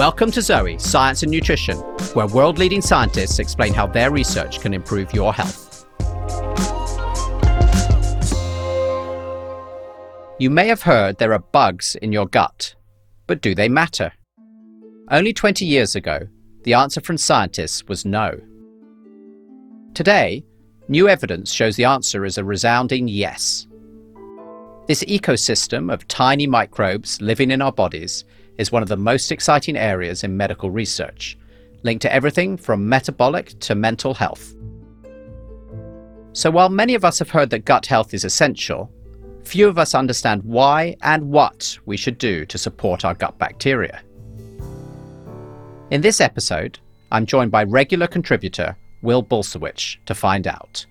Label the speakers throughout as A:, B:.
A: Welcome to Zoe, Science and Nutrition, where world leading scientists explain how their research can improve your health. You may have heard there are bugs in your gut, but do they matter? Only 20 years ago, the answer from scientists was no. Today, new evidence shows the answer is a resounding yes. This ecosystem of tiny microbes living in our bodies is one of the most exciting areas in medical research, linked to everything from metabolic to mental health. So, while many of us have heard that gut health is essential, few of us understand why and what we should do to support our gut bacteria. In this episode, I'm joined by regular contributor Will Bulsiewicz to find out.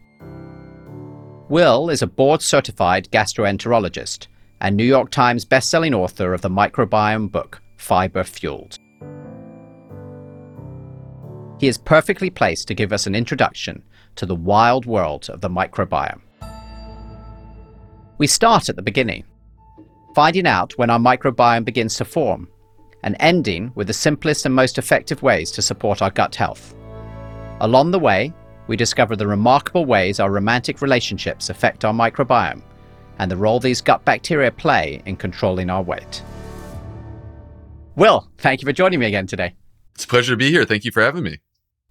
A: Will is a board certified gastroenterologist and New York Times bestselling author of the microbiome book Fiber Fueled. He is perfectly placed to give us an introduction to the wild world of the microbiome. We start at the beginning, finding out when our microbiome begins to form, and ending with the simplest and most effective ways to support our gut health. Along the way, we discover the remarkable ways our romantic relationships affect our microbiome and the role these gut bacteria play in controlling our weight. Will, thank you for joining me again today.
B: It's a pleasure to be here. Thank you for having me.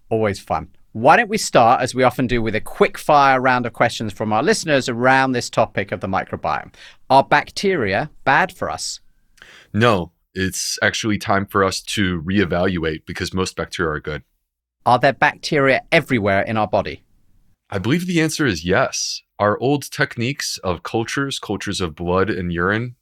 A: Always fun. Why don't we start, as we often do, with a quick fire round of questions from our listeners around this topic of the microbiome? Are bacteria bad for us?
B: No, it's actually time for us to reevaluate because most bacteria are good.
A: Are there bacteria everywhere in our body?
B: I believe the answer is yes. Our old techniques of cultures, cultures of blood and urine,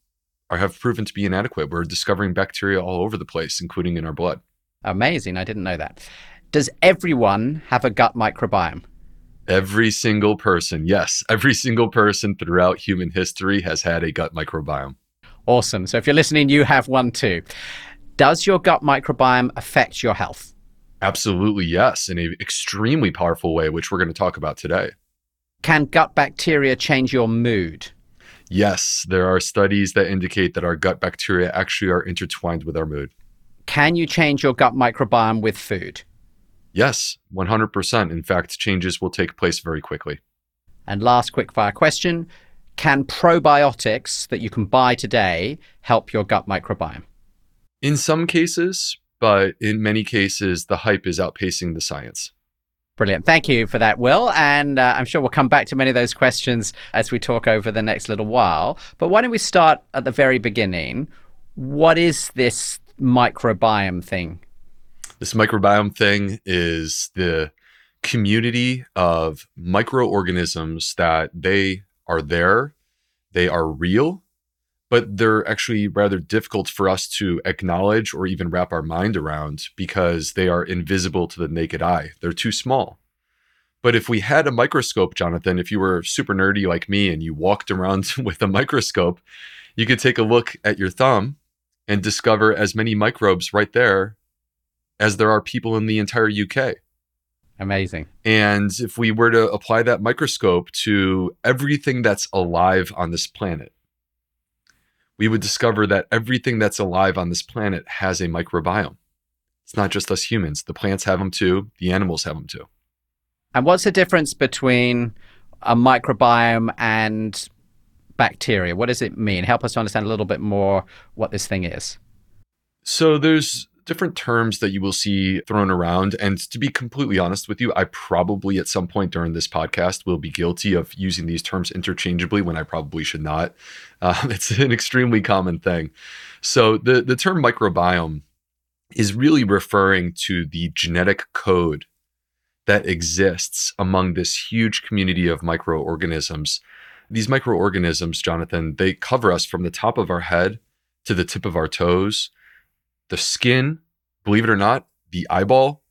B: are, have proven to be inadequate. We're discovering bacteria all over the place, including in our blood.
A: Amazing. I didn't know that. Does everyone have a gut microbiome?
B: Every single person, yes. Every single person throughout human history has had a gut microbiome.
A: Awesome. So if you're listening, you have one too. Does your gut microbiome affect your health?
B: Absolutely, yes, in an extremely powerful way, which we're going to talk about today.
A: Can gut bacteria change your mood?
B: Yes, there are studies that indicate that our gut bacteria actually are intertwined with our mood.
A: Can you change your gut microbiome with food?
B: Yes, 100%. In fact, changes will take place very quickly.
A: And last quickfire question Can probiotics that you can buy today help your gut microbiome?
B: In some cases, but in many cases, the hype is outpacing the science.
A: Brilliant. Thank you for that, Will. And uh, I'm sure we'll come back to many of those questions as we talk over the next little while. But why don't we start at the very beginning? What is this microbiome thing?
B: This microbiome thing is the community of microorganisms that they are there, they are real, but they're actually rather difficult for us to acknowledge or even wrap our mind around because they are invisible to the naked eye. They're too small. But if we had a microscope, Jonathan, if you were super nerdy like me and you walked around with a microscope, you could take a look at your thumb and discover as many microbes right there as there are people in the entire UK.
A: Amazing.
B: And if we were to apply that microscope to everything that's alive on this planet, we would discover that everything that's alive on this planet has a microbiome. It's not just us humans. The plants have them too, the animals have them too.
A: And what's the difference between a microbiome and bacteria? What does it mean? Help us to understand a little bit more what this thing is.
B: So there's different terms that you will see thrown around. And to be completely honest with you, I probably at some point during this podcast will be guilty of using these terms interchangeably when I probably should not. Uh, it's an extremely common thing. So the, the term microbiome is really referring to the genetic code that exists among this huge community of microorganisms. These microorganisms, Jonathan, they cover us from the top of our head to the tip of our toes the skin, believe it or not, the eyeball,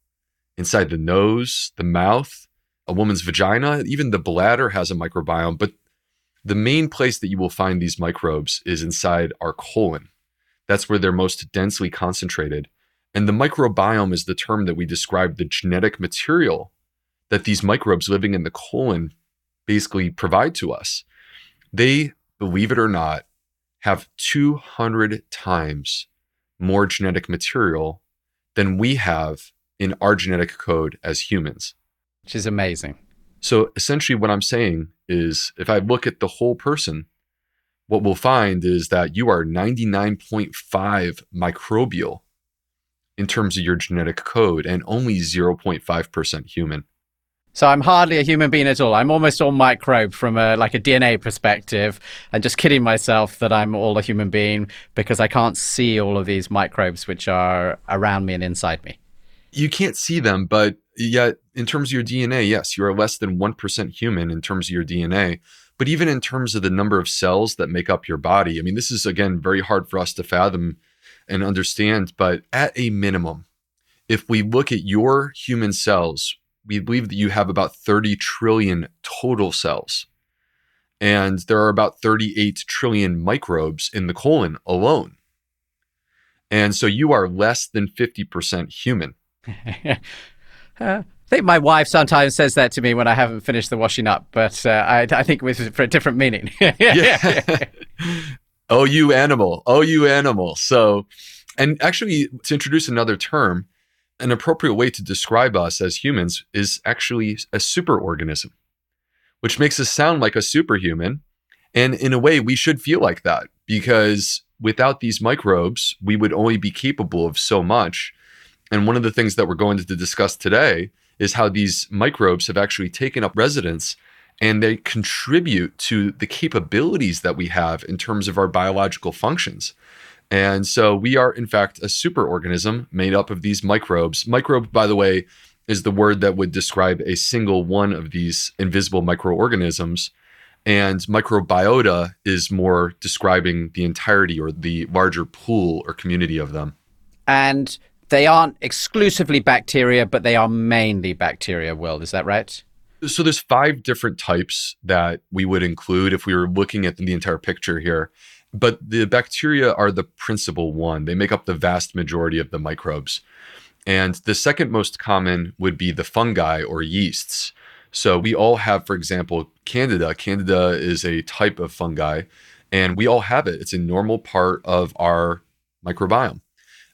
B: inside the nose, the mouth, a woman's vagina, even the bladder has a microbiome. But the main place that you will find these microbes is inside our colon. That's where they're most densely concentrated. And the microbiome is the term that we describe the genetic material that these microbes living in the colon basically provide to us. They, believe it or not, have 200 times more genetic material than we have in our genetic code as humans.
A: Which is amazing.
B: So essentially, what I'm saying is if I look at the whole person, what we'll find is that you are 99.5 microbial in terms of your genetic code and only 0.5% human.
A: So I'm hardly a human being at all. I'm almost all microbe from a like a DNA perspective, and just kidding myself that I'm all a human being because I can't see all of these microbes which are around me and inside me.
B: You can't see them, but yet in terms of your DNA, yes, you are less than 1% human in terms of your DNA. But even in terms of the number of cells that make up your body, I mean, this is again very hard for us to fathom and understand. But at a minimum, if we look at your human cells, we believe that you have about 30 trillion total cells. And there are about 38 trillion microbes in the colon alone. And so you are less than 50% human.
A: uh, I think my wife sometimes says that to me when I haven't finished the washing up, but uh, I, I, think it was for a different meaning.
B: yeah. oh, you animal. Oh, you animal. So, and actually, to introduce another term, an appropriate way to describe us as humans is actually a superorganism, which makes us sound like a superhuman. And in a way, we should feel like that because without these microbes, we would only be capable of so much. And one of the things that we're going to discuss today is how these microbes have actually taken up residence and they contribute to the capabilities that we have in terms of our biological functions. And so we are, in fact, a superorganism made up of these microbes. Microbe, by the way, is the word that would describe a single one of these invisible microorganisms. And microbiota is more describing the entirety or the larger pool or community of them.
A: And they aren't exclusively bacteria, but they are mainly bacteria, Will. Is that right?
B: So there's five different types that we would include if we were looking at the entire picture here. But the bacteria are the principal one. They make up the vast majority of the microbes. And the second most common would be the fungi or yeasts. So we all have, for example, Candida. Candida is a type of fungi, and we all have it. It's a normal part of our microbiome.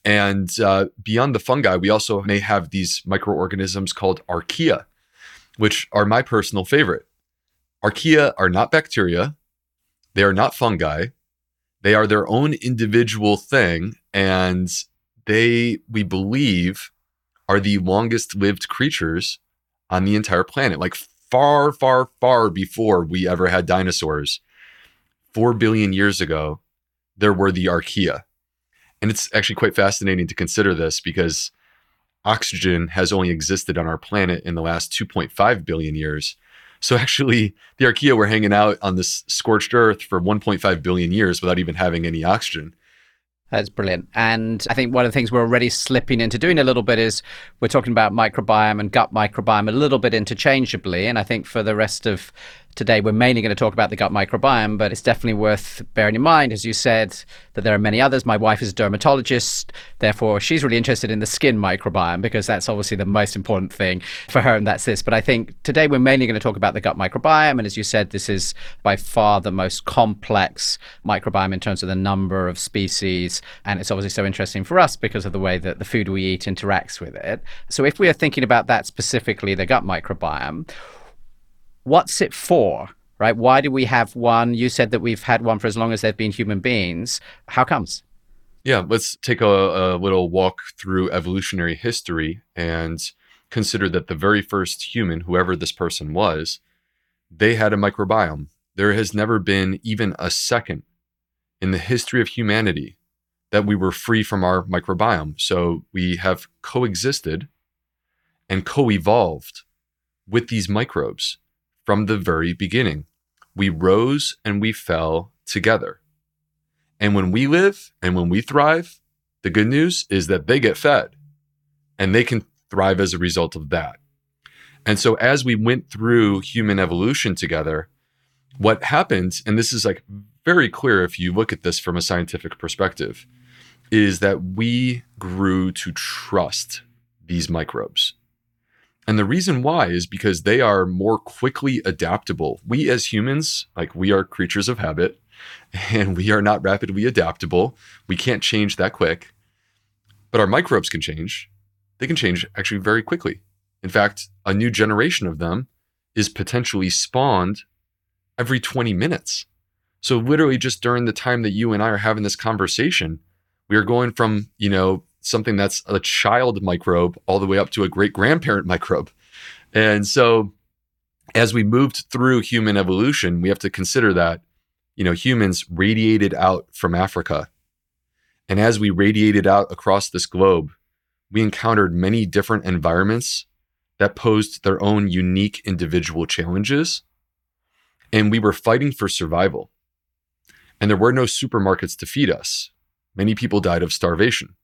B: And uh, beyond the fungi, we also may have these microorganisms called archaea, which are my personal favorite. Archaea are not bacteria, they are not fungi, they are their own individual thing. And they, we believe, are the longest lived creatures on the entire planet. Like far, far, far before we ever had dinosaurs, four billion years ago, there were the archaea. And it's actually quite fascinating to consider this because oxygen has only existed on our planet in the last 2.5 billion years. So actually, the archaea were hanging out on this scorched earth for 1.5 billion years without even having any oxygen.
A: That's brilliant. And I think one of the things we're already slipping into doing a little bit is we're talking about microbiome and gut microbiome a little bit interchangeably. And I think for the rest of Today, we're mainly going to talk about the gut microbiome, but it's definitely worth bearing in mind, as you said, that there are many others. My wife is a dermatologist, therefore, she's really interested in the skin microbiome because that's obviously the most important thing for her, and that's this. But I think today we're mainly going to talk about the gut microbiome. And as you said, this is by far the most complex microbiome in terms of the number of species. And it's obviously so interesting for us because of the way that the food we eat interacts with it. So if we are thinking about that specifically, the gut microbiome, what's it for? Right? Why do we have one? You said that we've had one for as long as there've been human beings. How comes?
B: Yeah, let's take a, a little walk through evolutionary history and consider that the very first human, whoever this person was, they had a microbiome. There has never been even a second in the history of humanity that we were free from our microbiome. So we have coexisted and co evolved with these microbes from the very beginning. We rose and we fell together. And when we live and when we thrive, the good news is that they get fed and they can thrive as a result of that. And so, as we went through human evolution together, what happened, and this is like very clear if you look at this from a scientific perspective, is that we grew to trust these microbes. And the reason why is because they are more quickly adaptable. We as humans, like we are creatures of habit and we are not rapidly adaptable. We can't change that quick. But our microbes can change they can change actually very quickly. In fact, a new generation of them is potentially spawned every 20 minutes. So literally just during the time that you and I are having this conversation, we are going from, you know, something that's a child microbe all the way up to a great grandparent microbe. And so as we moved through human evolution, we have to consider that, you know, humans radiated out from Africa. And as we radiated out across this globe, we encountered many different environments that posed their own unique individual challenges. And we were fighting for survival. And there were no supermarkets to feed us. Many people died of starvation.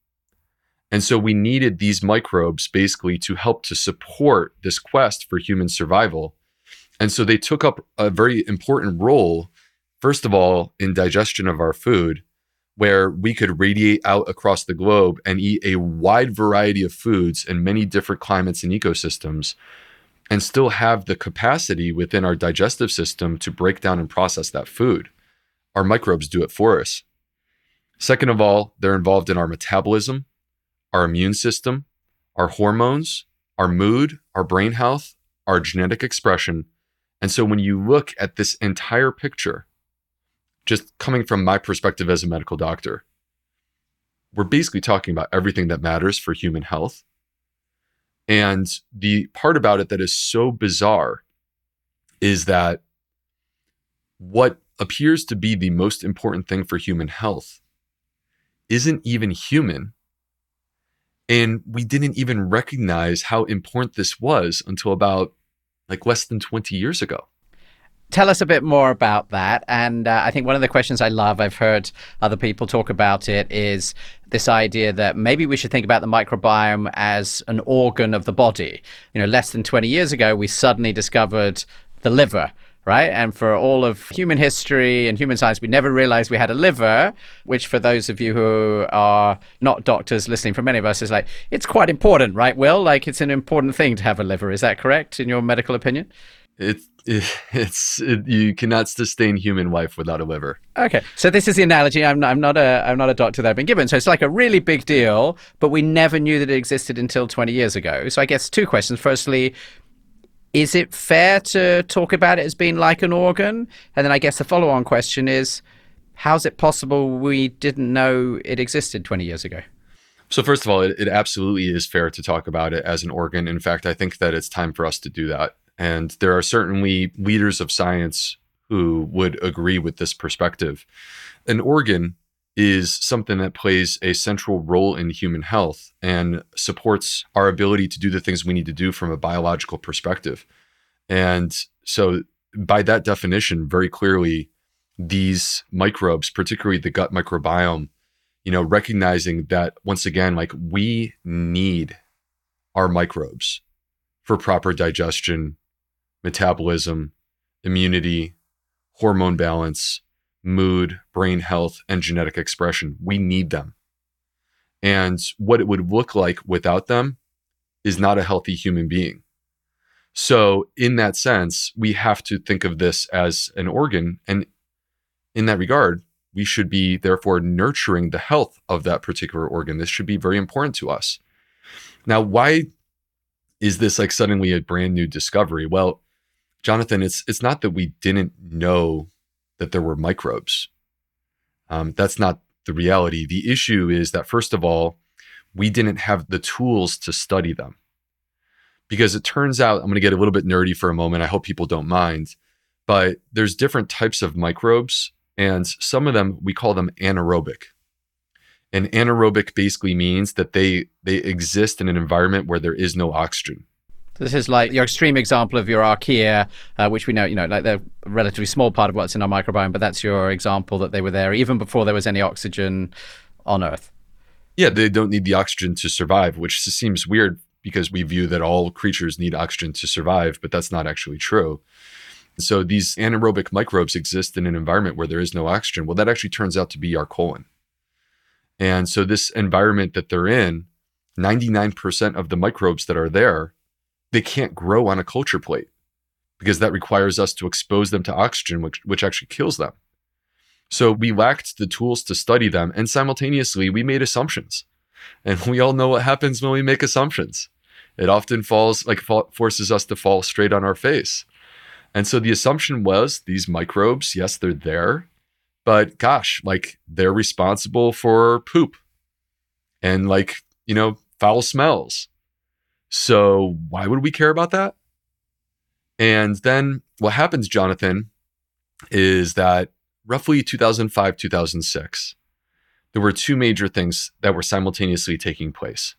B: And so we needed these microbes basically to help to support this quest for human survival. And so they took up a very important role, first of all, in digestion of our food, where we could radiate out across the globe and eat a wide variety of foods in many different climates and ecosystems and still have the capacity within our digestive system to break down and process that food. Our microbes do it for us. Second of all, they're involved in our metabolism, our immune system, our hormones, our mood, our brain health, our genetic expression. And so when you look at this entire picture, just coming from my perspective as a medical doctor, we're basically talking about everything that matters for human health. And the part about it that is so bizarre is that what appears to be the most important thing for human health isn't even human. And we didn't even recognize how important this was until about like less than 20 years ago
A: tell us a bit more about that. And uh, I think one of the questions I love, I've heard other people talk about it, is this idea that maybe we should think about the microbiome as an organ of the body. You know, less than 20 years ago, we suddenly discovered the liver. Right. And for all of human history and human science, we never realized we had a liver, which for those of you who are not doctors listening, for many of us, is like, it's quite important, right, Will? Like, it's an important thing to have a liver. Is that correct in your medical opinion?
B: It's it's it, you cannot sustain human life without a liver.
A: Okay, so this is the analogy. I'm I'm not a I'm not a doctor that I've been given. So it's like a really big deal, but we never knew that it existed until 20 years ago. So I guess two questions. Firstly, is it fair to talk about it as being like an organ? And then I guess the follow-on question is, how's it possible we didn't know it existed 20 years ago?
B: So first of all, it, it absolutely is fair to talk about it as an organ. In fact, I think that it's time for us to do that. And there are certainly leaders of science who would agree with this perspective. An organ is something that plays a central role in human health and supports our ability to do the things we need to do from a biological perspective. And so, by that definition, very clearly, these microbes, particularly the gut microbiome, you know, recognizing that once again, like we need our microbes for proper digestion, metabolism, immunity, hormone balance, mood, brain health, and genetic expression. We need them. And what it would look like without them is not a healthy human being. So, in that sense, we have to think of this as an organ. And in that regard, we should be therefore nurturing the health of that particular organ. This should be very important to us. Now, why is this like suddenly a brand new discovery? Well, Jonathan, it's it's not that we didn't know that there were microbes. Um, that's not the reality. The issue is that first of all, we didn't have the tools to study them. Because it turns out, I'm going to get a little bit nerdy for a moment. I hope people don't mind, but there's different types of microbes, and some of them we call them anaerobic. And anaerobic basically means that they they exist in an environment where there is no oxygen.
A: This is like your extreme example of your archaea, uh, which we know, you know, like they're a relatively small part of what's in our microbiome, but that's your example that they were there even before there was any oxygen on Earth.
B: Yeah, they don't need the oxygen to survive, which seems weird because we view that all creatures need oxygen to survive, but that's not actually true. So these anaerobic microbes exist in an environment where there is no oxygen. Well, that actually turns out to be our colon. And so this environment that they're in, 99% of the microbes that are there they can't grow on a culture plate because that requires us to expose them to oxygen, which, which actually kills them. So we lacked the tools to study them. And simultaneously, we made assumptions. And we all know what happens when we make assumptions. It often falls like forces us to fall straight on our face. And so the assumption was these microbes, yes, they're there, but gosh, like they're responsible for poop and like, you know, foul smells. So why would we care about that? And then what happens, Jonathan, is that roughly 2005, 2006, there were two major things that were simultaneously taking place.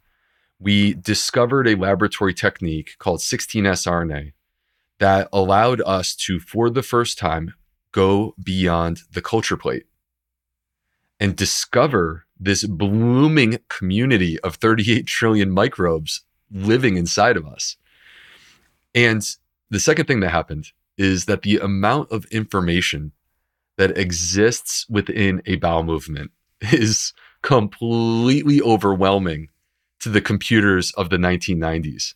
B: We discovered a laboratory technique called 16S RNA that allowed us to, for the first time, go beyond the culture plate and discover this blooming community of 38 trillion microbes living inside of us. And the second thing that happened is that the amount of information that exists within a bowel movement is completely overwhelming to the computers of the 1990s.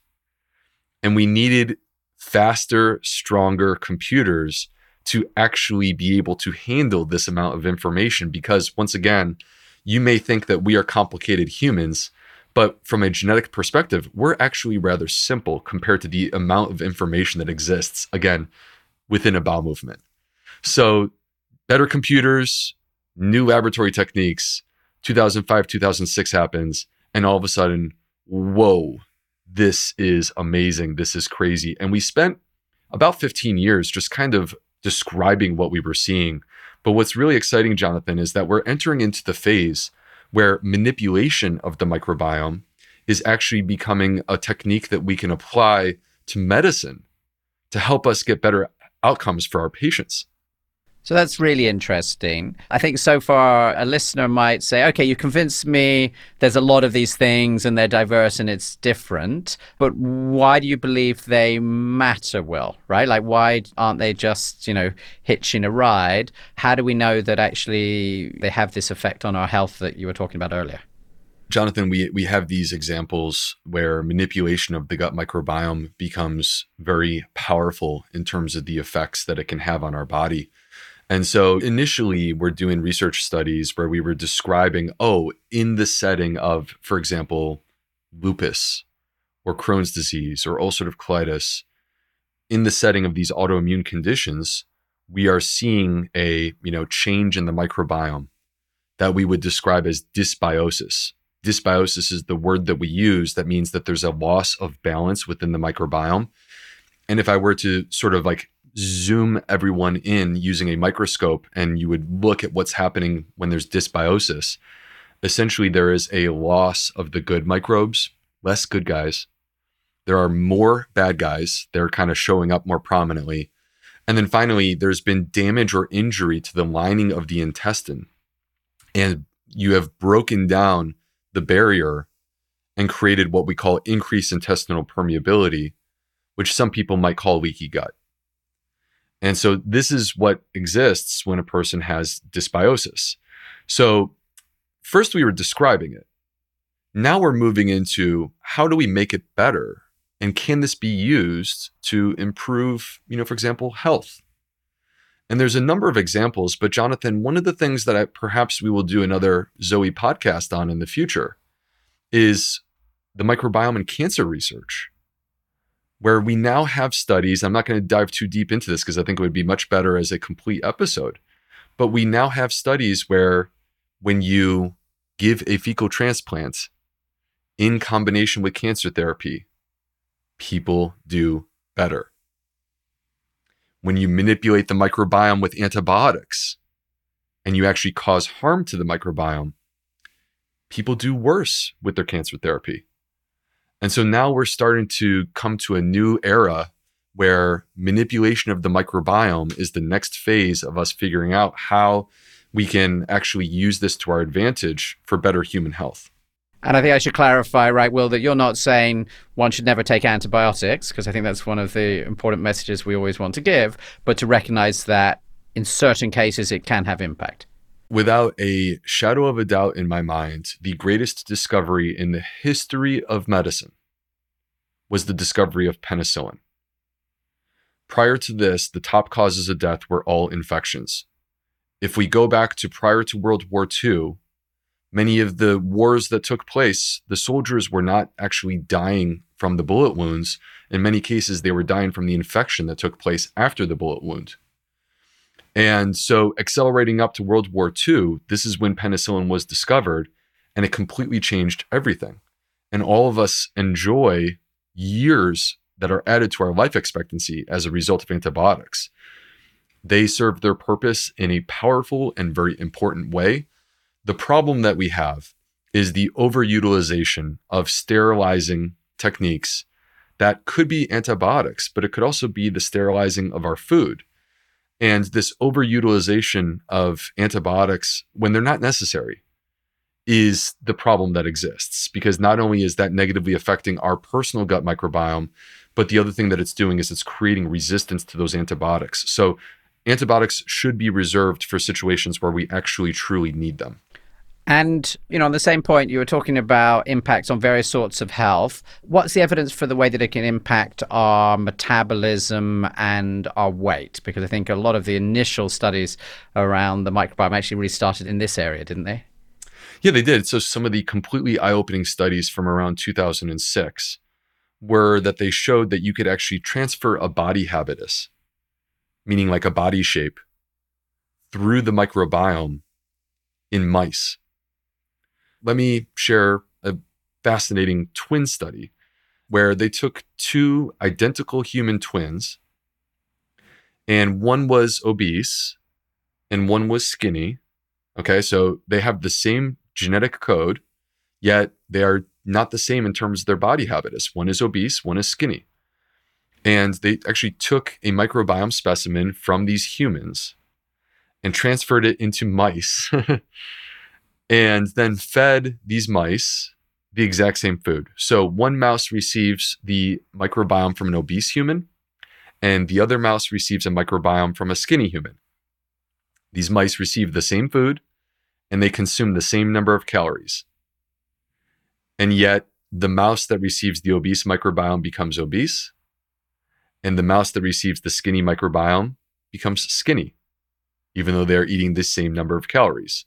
B: And we needed faster, stronger computers to actually be able to handle this amount of information. Because once again, you may think that we are complicated humans, but from a genetic perspective, we're actually rather simple compared to the amount of information that exists, again, within a bowel movement. So, better computers, new laboratory techniques, 2005, 2006 happens, and all of a sudden, whoa, this is amazing. This is crazy. And we spent about 15 years just kind of describing what we were seeing. But what's really exciting, Jonathan, is that we're entering into the phase where manipulation of the microbiome is actually becoming a technique that we can apply to medicine to help us get better outcomes for our patients.
A: So that's really interesting. I think so far a listener might say, okay, you convinced me there's a lot of these things and they're diverse and it's different, but why do you believe they matter, Will? Right? Like, why aren't they just, you know, hitching a ride? How do we know that actually they have this effect on our health that you were talking about earlier?
B: Jonathan, we, we have these examples where manipulation of the gut microbiome becomes very powerful in terms of the effects that it can have on our body. And so initially, we're doing research studies where we were describing, oh, in the setting of, for example, lupus or Crohn's disease or ulcerative colitis, in the setting of these autoimmune conditions, we are seeing a you know change in the microbiome that we would describe as dysbiosis. Dysbiosis is the word that we use that means that there's a loss of balance within the microbiome. And if I were to sort of like zoom everyone in using a microscope and you would look at what's happening when there's dysbiosis, essentially there is a loss of the good microbes, less good guys. There are more bad guys. They're kind of showing up more prominently. And then finally, there's been damage or injury to the lining of the intestine. And you have broken down the barrier and created what we call increased intestinal permeability, which some people might call leaky gut. And so this is what exists when a person has dysbiosis. So first we were describing it. Now we're moving into how do we make it better? And can this be used to improve, you know, for example, health? And there's a number of examples, but Jonathan, one of the things that I, perhaps we will do another Zoe podcast on in the future is the microbiome and cancer research where we now have studies. I'm not going to dive too deep into this because I think it would be much better as a complete episode. But we now have studies where when you give a fecal transplant in combination with cancer therapy, people do better. When you manipulate the microbiome with antibiotics and you actually cause harm to the microbiome, people do worse with their cancer therapy. And so now we're starting to come to a new era where manipulation of the microbiome is the next phase of us figuring out how we can actually use this to our advantage for better human health.
A: And I think I should clarify, right, Will, that you're not saying one should never take antibiotics, because I think that's one of the important messages we always want to give, but to recognize that in certain cases it can have impact
B: without a shadow of a doubt in my mind, the greatest discovery in the history of medicine was the discovery of penicillin. Prior to this, the top causes of death were all infections. If we go back to prior to World War II, Many of the wars that took place, the soldiers were not actually dying from the bullet wounds. In many cases, they were dying from the infection that took place after the bullet wound. And so, accelerating up to World War II, this is when penicillin was discovered, and it completely changed everything. And all of us enjoy years that are added to our life expectancy as a result of antibiotics. They serve their purpose in a powerful and very important way. The problem that we have is the overutilization of sterilizing techniques that could be antibiotics, but it could also be the sterilizing of our food. And this overutilization of antibiotics when they're not necessary is the problem that exists because not only is that negatively affecting our personal gut microbiome, but the other thing that it's doing is it's creating resistance to those antibiotics. So antibiotics should be reserved for situations where we actually truly need them.
A: And, you know, on the same point, you were talking about impacts on various sorts of health. What's the evidence for the way that it can impact our metabolism and our weight? Because I think a lot of the initial studies around the microbiome actually really started in this area, didn't they?
B: Yeah, they did. So some of the completely eye-opening studies from around 2006 were that they showed that you could actually transfer a body habitus, meaning like a body shape, through the microbiome in mice let me share a fascinating twin study where they took two identical human twins, and one was obese and one was skinny. Okay, so they have the same genetic code, yet they are not the same in terms of their body habitus. One is obese, one is skinny. And they actually took a microbiome specimen from these humans and transferred it into mice. and then fed these mice the exact same food. So one mouse receives the microbiome from an obese human, and the other mouse receives a microbiome from a skinny human. These mice receive the same food and they consume the same number of calories. And yet, the mouse that receives the obese microbiome becomes obese, and the mouse that receives the skinny microbiome becomes skinny, even though they're eating the same number of calories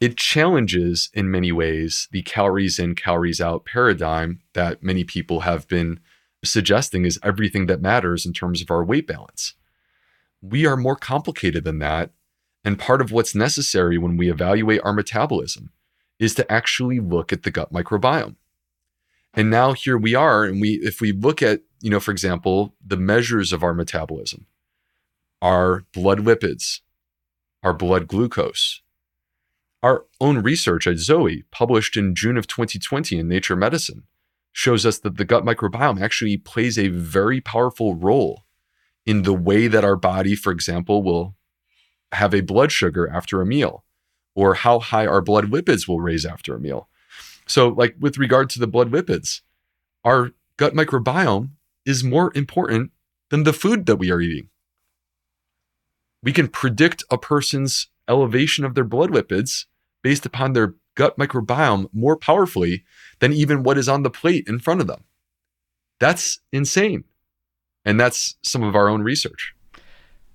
B: it challenges in many ways the calories in, calories out paradigm that many people have been suggesting is everything that matters in terms of our weight balance. We are more complicated than that. And part of what's necessary when we evaluate our metabolism is to actually look at the gut microbiome. And now here we are, and we if we look at, you know, for example, the measures of our metabolism, our blood lipids, our blood glucose, our own research at Zoe, published in June of 2020 in Nature Medicine, shows us that the gut microbiome actually plays a very powerful role in the way that our body, for example, will have a blood sugar after a meal or how high our blood lipids will raise after a meal. So, like with regard to the blood lipids, our gut microbiome is more important than the food that we are eating. We can predict a person's elevation of their blood lipids based upon their gut microbiome more powerfully than even what is on the plate in front of them. That's insane. And that's some of our own research.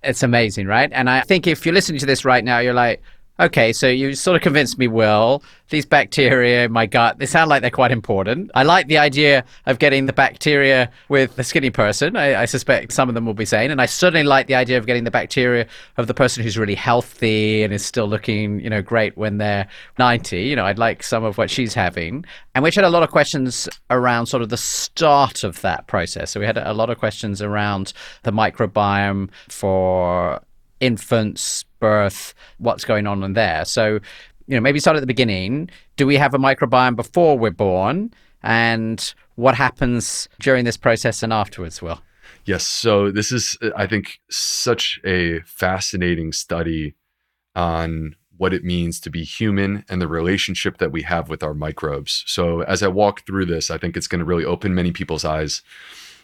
A: It's amazing, right? And I think if you're listening to this right now, you're like, Okay, so you sort of convinced me, Will. These bacteria in my gut, they sound like they're quite important. I like the idea of getting the bacteria with the skinny person. I, I, suspect some of them will be saying. And I certainly like the idea of getting the bacteria of the person who's really healthy and is still looking, you know, great when they're 90. You know, I'd like some of what she's having. And we had a lot of questions around sort of the start of that process. So we had a lot of questions around the microbiome for infants, birth, what's going on in there. So, you know, maybe start at the beginning. Do we have a microbiome before we're born? And what happens during this process and afterwards, Will?
B: Yes. So, this is, I think, such a fascinating study on what it means to be human and the relationship that we have with our microbes. So, as I walk through this, I think it's going to really open many people's eyes.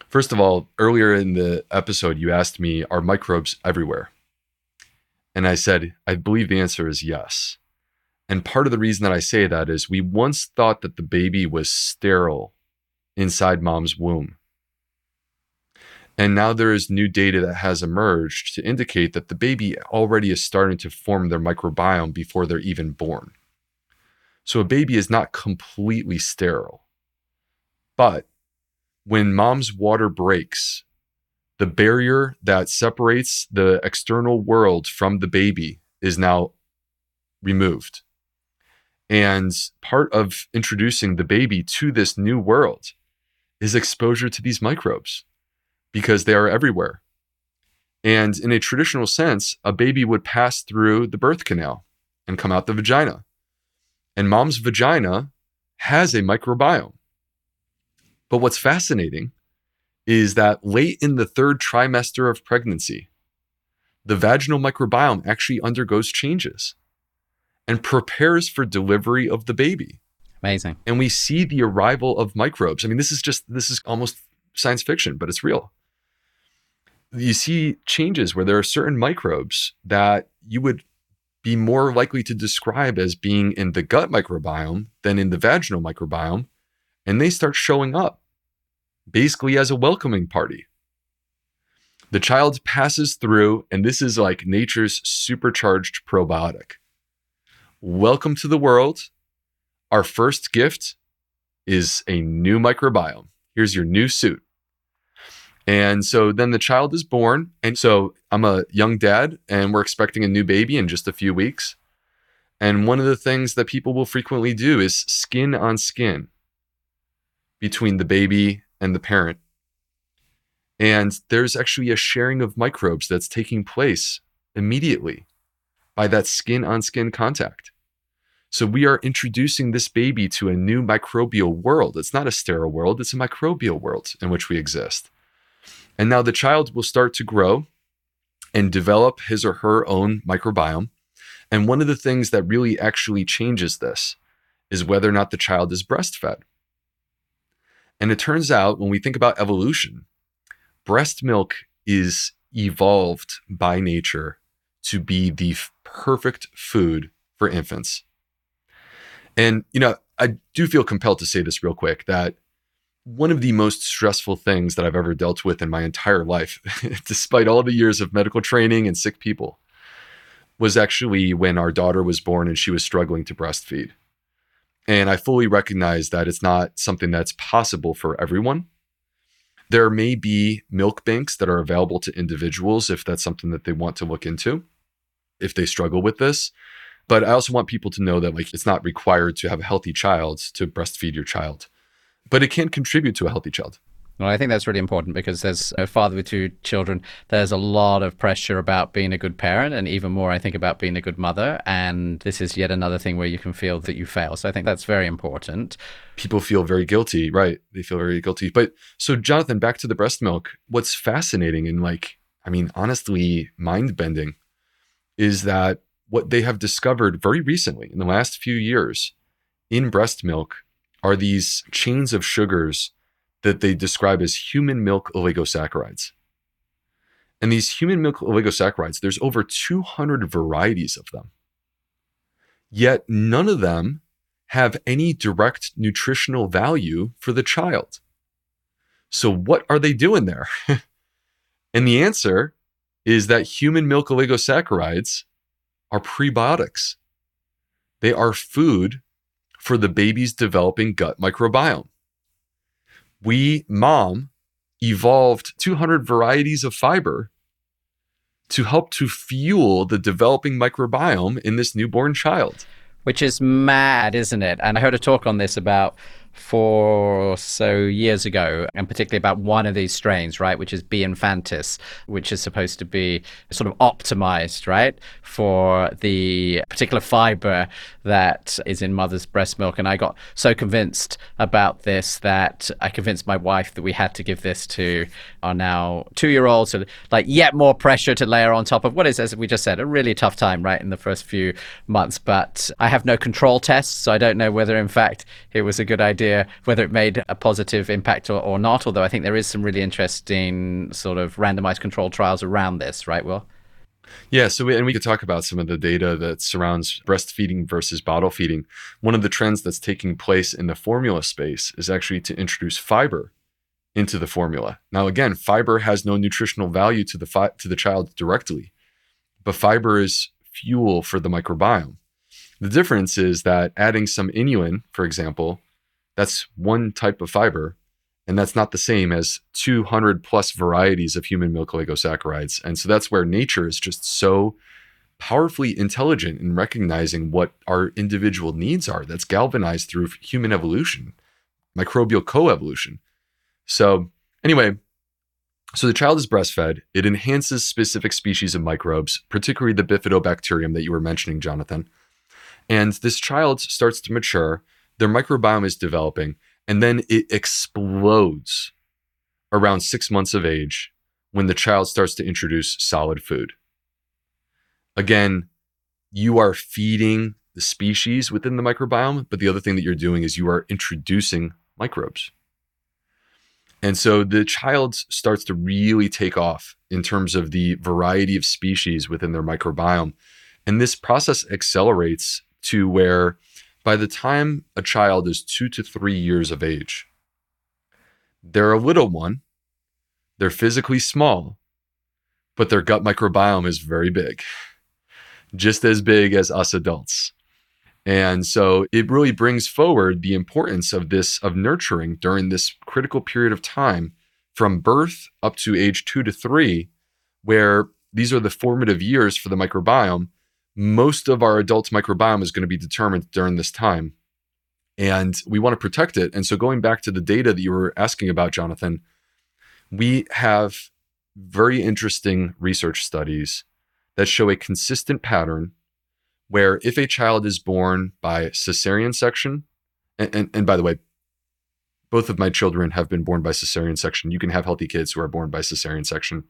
B: First of all, earlier in the episode, you asked me, are microbes everywhere? And I said, I believe the answer is yes. And part of the reason that I say that is we once thought that the baby was sterile inside mom's womb. And now there is new data that has emerged to indicate that the baby already is starting to form their microbiome before they're even born. So a baby is not completely sterile. But when mom's water breaks, the barrier that separates the external world from the baby is now removed. And part of introducing the baby to this new world is exposure to these microbes because they are everywhere. And in a traditional sense, a baby would pass through the birth canal and come out the vagina. And mom's vagina has a microbiome. But what's fascinating is that late in the third trimester of pregnancy, the vaginal microbiome actually undergoes changes and prepares for delivery of the baby.
A: Amazing.
B: And we see the arrival of microbes. I mean, this is just, this is almost science fiction, but it's real. You see changes where there are certain microbes that you would be more likely to describe as being in the gut microbiome than in the vaginal microbiome. And they start showing up basically as a welcoming party. The child passes through, and this is like nature's supercharged probiotic. Welcome to the world. Our first gift is a new microbiome. Here's your new suit. And so then the child is born. And so I'm a young dad, and we're expecting a new baby in just a few weeks. And one of the things that people will frequently do is skin on skin between the baby and the parent. And there's actually a sharing of microbes that's taking place immediately by that skin on skin contact. So we are introducing this baby to a new microbial world. It's not a sterile world, it's a microbial world in which we exist. And now the child will start to grow and develop his or her own microbiome. And one of the things that really actually changes this is whether or not the child is breastfed. And it turns out when we think about evolution, breast milk is evolved by nature to be the f- perfect food for infants. And, you know, I do feel compelled to say this real quick that one of the most stressful things that I've ever dealt with in my entire life, despite all the years of medical training and sick people, was actually when our daughter was born and she was struggling to breastfeed. And I fully recognize that it's not something that's possible for everyone. There may be milk banks that are available to individuals if that's something that they want to look into, if they struggle with this. But I also want people to know that like it's not required to have a healthy child to breastfeed your child, but it can contribute to a healthy child.
A: Well, I think that's really important because as a father with two children, there's a lot of pressure about being a good parent, and even more, I think, about being a good mother. And this is yet another thing where you can feel that you fail. So I think that's very important.
B: People feel very guilty, right? They feel very guilty. But so, Jonathan, back to the breast milk. What's fascinating and, like, I mean, honestly, mind bending is that what they have discovered very recently in the last few years in breast milk are these chains of sugars that they describe as human milk oligosaccharides. And these human milk oligosaccharides, there's over 200 varieties of them. Yet none of them have any direct nutritional value for the child. So, what are they doing there? and the answer is that human milk oligosaccharides are prebiotics. They are food for the baby's developing gut microbiome we, mom, evolved 200 varieties of fiber to help to fuel the developing microbiome in this newborn child.
A: Which is mad, isn't it? And I heard a talk on this about four or so years ago, and particularly about one of these strains, right, which is B. infantis, which is supposed to be sort of optimized, right, for the particular fiber that is in mother's breast milk. And I got so convinced about this that I convinced my wife that we had to give this to our now two year old. So, like, yet more pressure to layer on top of what is, as we just said, a really tough time, right, in the first few months. But I have no control tests, so I don't know whether, in fact, it was a good idea idea whether it made a positive impact or, or not. Although I think there is some really interesting sort of randomized controlled trials around this, right, Will?
B: Yeah, so we, and we could talk about some of the data that surrounds breastfeeding versus bottle feeding. One of the trends that's taking place in the formula space is actually to introduce fiber into the formula. Now, again, fiber has no nutritional value to the fi- to the child directly, but fiber is fuel for the microbiome. The difference is that adding some inulin, for example, that's one type of fiber, and that's not the same as 200 plus varieties of human milk oligosaccharides. And so that's where nature is just so powerfully intelligent in recognizing what our individual needs are. That's galvanized through human evolution, microbial coevolution. So, anyway, so the child is breastfed. It enhances specific species of microbes, particularly the bifidobacterium that you were mentioning, Jonathan. And this child starts to mature, their microbiome is developing, and then it explodes around six months of age when the child starts to introduce solid food. Again, you are feeding the species within the microbiome, but the other thing that you're doing is you are introducing microbes. And so the child starts to really take off in terms of the variety of species within their microbiome. And this process accelerates to where by the time a child is two to three years of age, they're a little one, they're physically small, but their gut microbiome is very big, just as big as us adults. And so it really brings forward the importance of this, of nurturing during this critical period of time from birth up to age two to three, where these are the formative years for the microbiome most of our adult microbiome is going to be determined during this time. And we want to protect it. And so, going back to the data that you were asking about, Jonathan, we have very interesting research studies that show a consistent pattern where if a child is born by cesarean section, and, and, and by the way, both of my children have been born by cesarean section. You can have healthy kids who are born by cesarean section.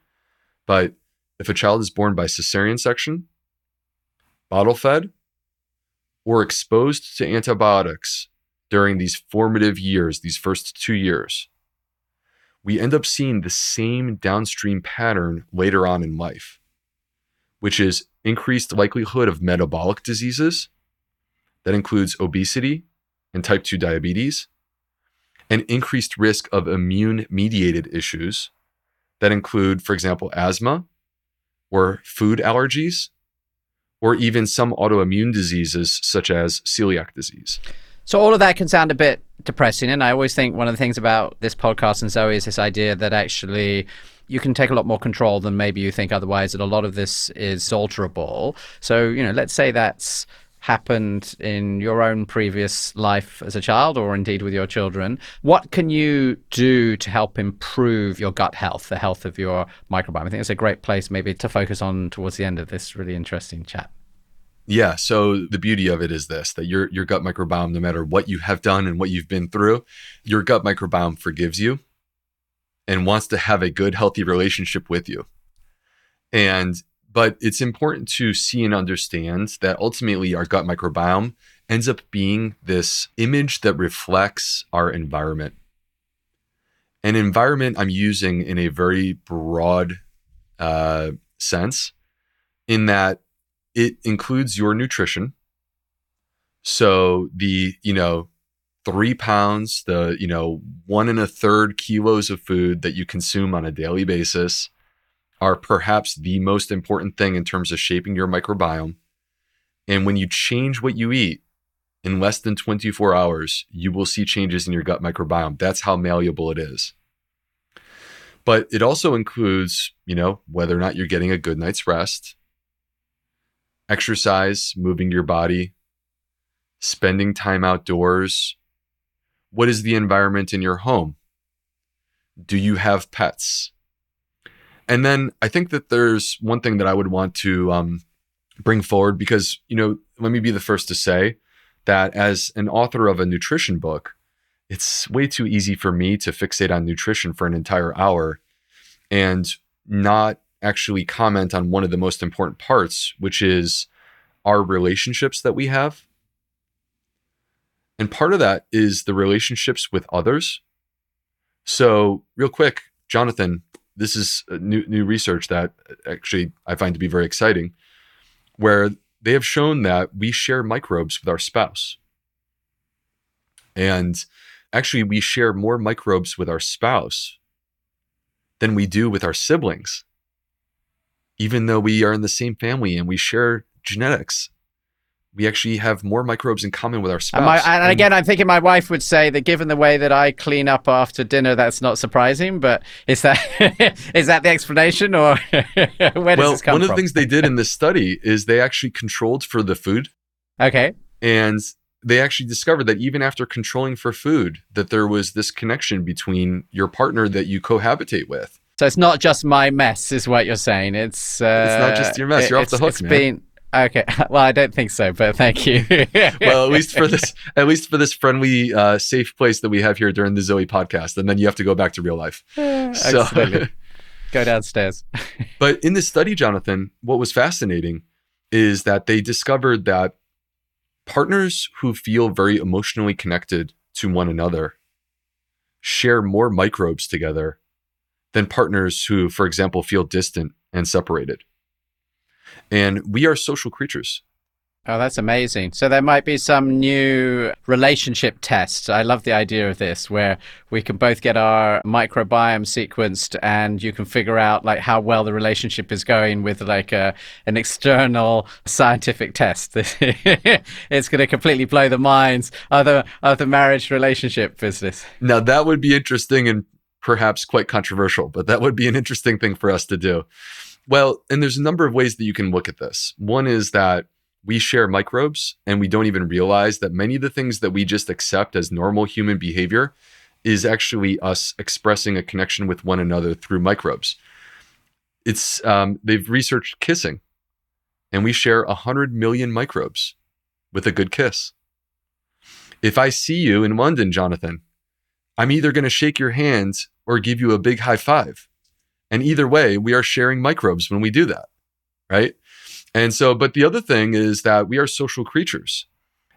B: But if a child is born by cesarean section, bottle fed, or exposed to antibiotics during these formative years, these first two years, we end up seeing the same downstream pattern later on in life, which is increased likelihood of metabolic diseases. That includes obesity and type 2 diabetes, and increased risk of immune mediated issues that include, for example, asthma or food allergies or even some autoimmune diseases such as celiac disease.
A: So all of that can sound a bit depressing, and I always think one of the things about this podcast and Zoe is this idea that actually you can take a lot more control than maybe you think otherwise. That a lot of this is alterable. So you know, let's say that's happened in your own previous life as a child or indeed with your children what can you do to help improve your gut health the health of your microbiome? I think it's a great place maybe to focus on towards the end of this really interesting chat.
B: Yeah so the beauty of it is this that your your gut microbiome no matter what you have done and what you've been through your gut microbiome forgives you and wants to have a good healthy relationship with you. And but it's important to see and understand that ultimately our gut microbiome ends up being this image that reflects our environment. An environment I'm using in a very broad uh, sense, in that it includes your nutrition. So the, you know, three pounds, the, you know, one and a third kilos of food that you consume on a daily basis are perhaps the most important thing in terms of shaping your microbiome. And when you change what you eat in less than 24 hours, you will see changes in your gut microbiome. That's how malleable it is. But it also includes, you know, whether or not you're getting a good night's rest, exercise, moving your body, spending time outdoors. What is the environment in your home? Do you have pets? And then I think that there's one thing that I would want to um, bring forward because, you know, let me be the first to say that as an author of a nutrition book, it's way too easy for me to fixate on nutrition for an entire hour and not actually comment on one of the most important parts, which is our relationships that we have. And part of that is the relationships with others. So, real quick, Jonathan, this is uh, new new research that uh, actually I find to be very exciting, where they have shown that we share microbes with our spouse. And actually, we share more microbes with our spouse than we do with our siblings, even though we are in the same family and we share genetics. We actually have more microbes in common with our spouse.
A: And, my, and, and, again, I'm thinking my wife would say that given the way that I clean up after dinner, that's not surprising. But is that is that the explanation, or where does
B: well,
A: this come from?
B: one of the things they did in this study is they actually controlled for the food.
A: Okay.
B: And they actually discovered that even after controlling for food, that there was this connection between your partner that you cohabitate with.
A: So it's not just my mess, is what you're saying. It's uh,
B: it's not just your mess. You're off the hook,
A: it's
B: man.
A: Been, okay. Well, I don't think so, but thank you.
B: well, at least for this, at least for this friendly, uh, safe place that we have here during the Zoe podcast, and then you have to go back to real life.
A: so, go downstairs.
B: but in this study, Jonathan, what was fascinating is that they discovered that partners who feel very emotionally connected to one another share more microbes together than partners who, for example, feel distant and separated. And we are social creatures.
A: Oh, that's amazing. So there might be some new relationship test. I love the idea of this where we can both get our microbiome sequenced and you can figure out like how well the relationship is going with like a, an external scientific test. it's going to completely blow the minds of the, of the marriage relationship business.
B: Now that would be interesting and perhaps quite controversial, but that would be an interesting thing for us to do. Well, and there's a number of ways that you can look at this. One is that we share microbes and we don't even realize that many of the things that we just accept as normal human behavior is actually us expressing a connection with one another through microbes. It's um, they've researched kissing, and we share hundred million microbes with a good kiss. If I see you in London, Jonathan, I'm either going to shake your hands or give you a big high five. And either way, we are sharing microbes when we do that, right? And so, but the other thing is that we are social creatures.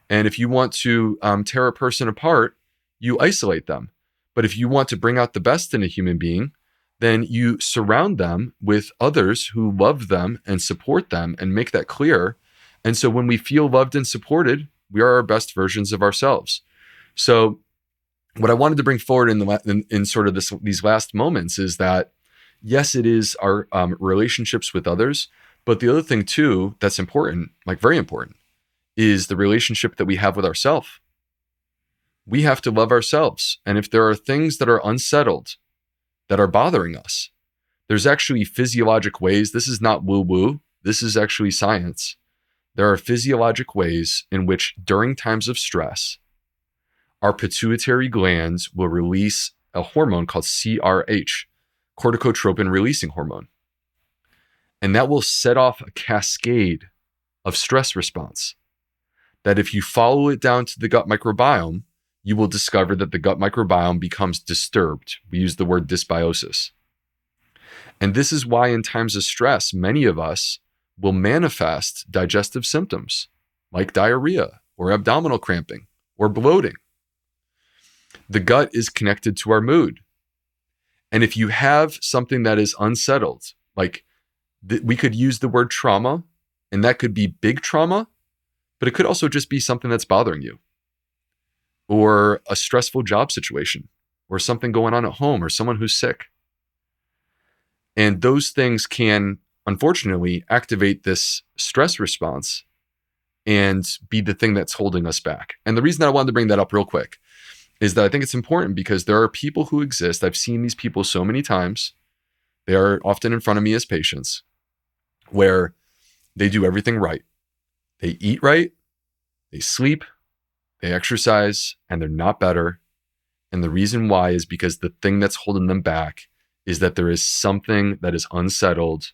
B: And if you want to um, tear a person apart, you isolate them. But if you want to bring out the best in a human being, then you surround them with others who love them and support them and make that clear. And so when we feel loved and supported, we are our best versions of ourselves. So what I wanted to bring forward in the in, in sort of this, these last moments is that yes, it is our um, relationships with others, but the other thing too that's important, like very important, is the relationship that we have with ourselves. We have to love ourselves. And if there are things that are unsettled that are bothering us, there's actually physiologic ways. This is not woo woo, this is actually science. There are physiologic ways in which, during times of stress, our pituitary glands will release a hormone called CRH, corticotropin releasing hormone. And that will set off a cascade of stress response. That if you follow it down to the gut microbiome, you will discover that the gut microbiome becomes disturbed. We use the word dysbiosis. And this is why, in times of stress, many of us will manifest digestive symptoms like diarrhea or abdominal cramping or bloating. The gut is connected to our mood. And if you have something that is unsettled, like th- we could use the word trauma, and that could be big trauma, but it could also just be something that's bothering you, or a stressful job situation, or something going on at home, or someone who's sick. And those things can, unfortunately, activate this stress response and be the thing that's holding us back. And the reason I wanted to bring that up real quick is that I think it's important because there are people who exist. I've seen these people so many times. They are often in front of me as patients where they do everything right. They eat right, they sleep, they exercise, and they're not better. And the reason why is because the thing that's holding them back is that there is something that is unsettled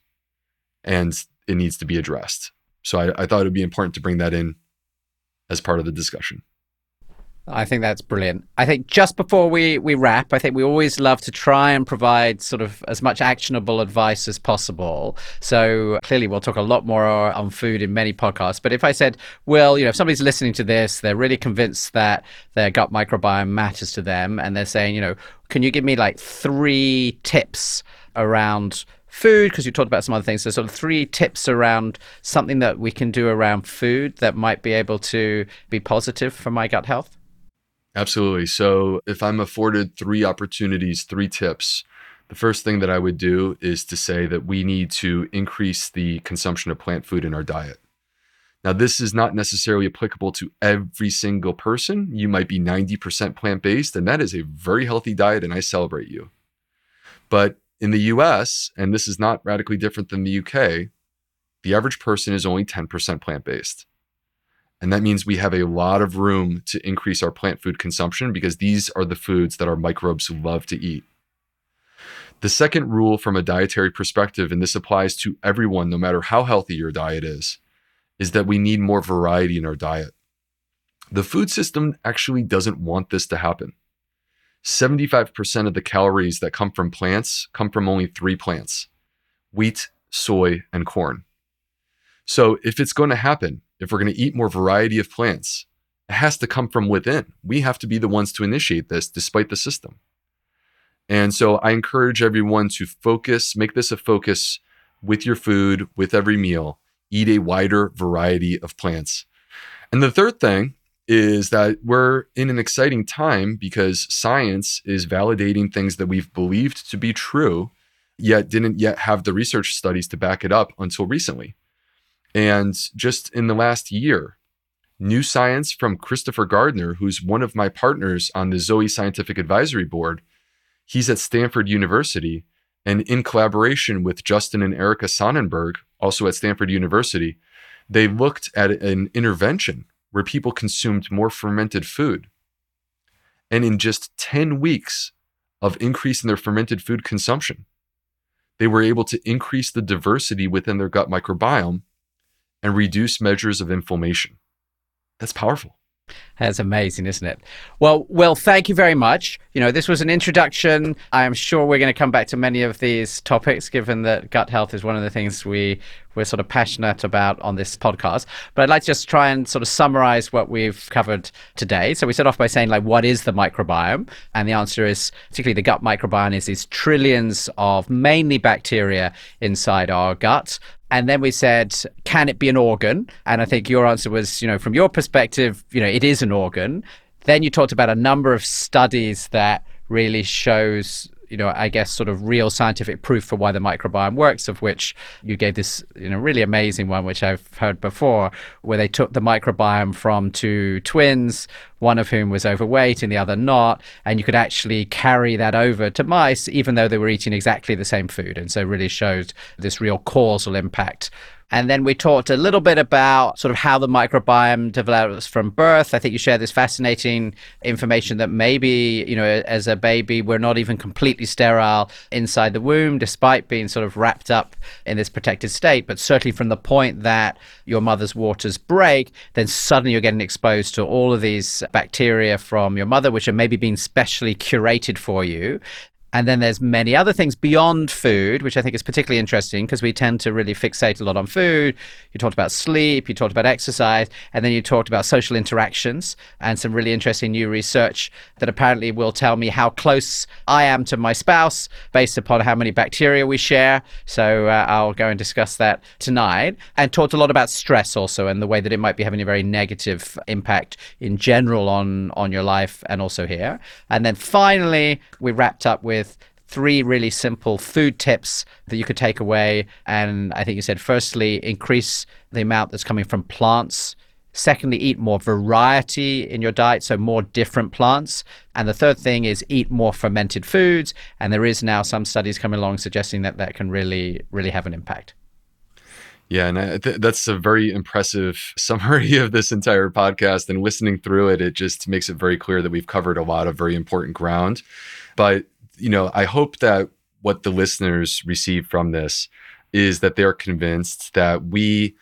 B: and it needs to be addressed. So I, I thought it would be important to bring that in as part of the discussion.
A: I think that's brilliant. I think just before we, we wrap, I think we always love to try and provide sort of as much actionable advice as possible. So clearly, we'll talk a lot more on food in many podcasts. But if I said, well, you know, if somebody's listening to this, they're really convinced that their gut microbiome matters to them, and they're saying, you know, can you give me like three tips around food because you talked about some other things so sort of three tips around something that we can do around food that might be able to be positive for my gut health
B: Absolutely. So, if I'm afforded three opportunities, three tips, the first thing that I would do is to say that we need to increase the consumption of plant food in our diet. Now, this is not necessarily applicable to every single person. You might be 90% plant based, and that is a very healthy diet, and I celebrate you. But in the US, and this is not radically different than the UK, the average person is only 10% plant based. And that means we have a lot of room to increase our plant food consumption because these are the foods that our microbes love to eat. The second rule from a dietary perspective, and this applies to everyone, no matter how healthy your diet is, is that we need more variety in our diet. The food system actually doesn't want this to happen. 75% of the calories that come from plants come from only three plants wheat, soy, and corn. So, if it's going to happen, if we're going to eat more variety of plants, it has to come from within. We have to be the ones to initiate this despite the system. And so, I encourage everyone to focus, make this a focus with your food, with every meal, eat a wider variety of plants. And the third thing is that we're in an exciting time because science is validating things that we've believed to be true, yet didn't yet have the research studies to back it up until recently. And just in the last year, new science from Christopher Gardner, who's one of my partners on the Zoe Scientific Advisory Board, he's at Stanford University. And in collaboration with Justin and Erica Sonnenberg, also at Stanford University, they looked at an intervention where people consumed more fermented food. And in just 10 weeks of increasing their fermented food consumption, they were able to increase the diversity within their gut microbiome and reduce measures of inflammation. That's powerful.
A: That's amazing, isn't it? Well, well, thank you very much. You know, this was an introduction. I am sure we're going to come back to many of these topics, given that gut health is one of the things we we're sort of passionate about on this podcast. But I'd like to just try and sort of summarize what we've covered today. So we start off by saying, like, what is the microbiome? And the answer is, particularly the gut microbiome, is these trillions of mainly bacteria inside our gut and then we said, can it be an organ? And I think your answer was, you know, from your perspective, you know, it is an organ. Then you talked about a number of studies that really shows you know, I guess sort of real scientific proof for why the microbiome works, of which you gave this, you know, really amazing one, which I've heard before, where they took the microbiome from two twins, one of whom was overweight and the other not, and you could actually carry that over to mice, even though they were eating exactly the same food. And so really showed this real causal impact and then we talked a little bit about sort of how the microbiome develops from birth. I think you shared this fascinating information that maybe, you know, as a baby, we're not even completely sterile inside the womb, despite being sort of wrapped up in this protected state. But certainly from the point that your mother's waters break, then suddenly you're getting exposed to all of these bacteria from your mother, which are maybe being specially curated for you. And then there's many other things beyond food, which I think is particularly interesting because we tend to really fixate a lot on food. You talked about sleep, you talked about exercise, and then you talked about social interactions and some really interesting new research that apparently will tell me how close I am to my spouse based upon how many bacteria we share. So uh, I'll go and discuss that tonight. And talked a lot about stress also and the way that it might be having a very negative impact in general on, on your life and also here. And then finally, we wrapped up with with three really simple food tips that you could take away. And I think you said, firstly, increase the amount that's coming from plants. Secondly, eat more variety in your diet, so more different plants. And the third thing is eat more fermented foods. And there is now some studies coming along suggesting that that can really, really have an impact.
B: Yeah, and th- that's a very impressive summary of this entire podcast. And listening through it, it just makes it very clear that we've covered a lot of very important ground. But you know, I hope that what the listeners receive from this is that they're convinced that we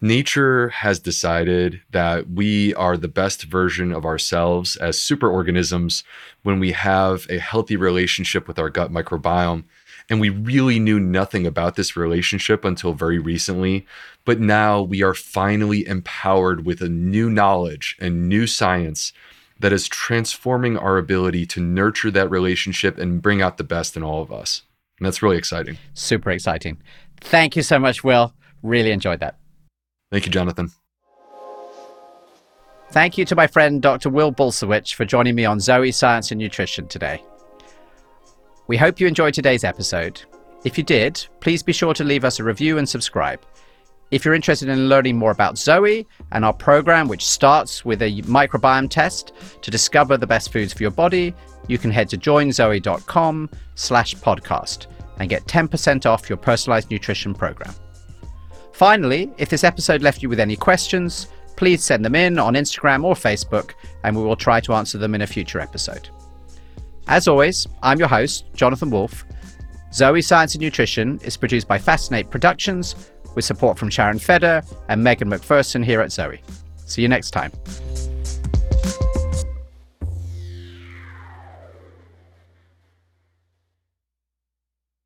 B: nature has decided that we are the best version of ourselves as superorganisms when we have a healthy relationship with our gut microbiome. And we really knew nothing about this relationship until very recently. But now we are finally empowered with a new knowledge and new science that is transforming our ability to nurture that relationship and bring out the best in all of us. And that's really exciting.
A: Super exciting. Thank you so much, Will. Really enjoyed that.
B: Thank you, Jonathan.
A: Thank you to my friend Dr. Will Bulsiewicz for joining me on Zoe Science and Nutrition today. We hope you enjoyed today's episode. If you did, please be sure to leave us a review and subscribe. If you're interested in learning more about Zoe and our program, which starts with a microbiome test to discover the best foods for your body, you can head to joinzoe.com slash podcast and get 10% off your personalized nutrition program. Finally, if this episode left you with any questions, please send them in on Instagram or Facebook, and we will try to answer them in a future episode. As always, I'm your host, Jonathan Wolf. Zoe Science and Nutrition is produced by Fascinate Productions with support from Sharon Feder and Megan McPherson here at Zoe. See you next time.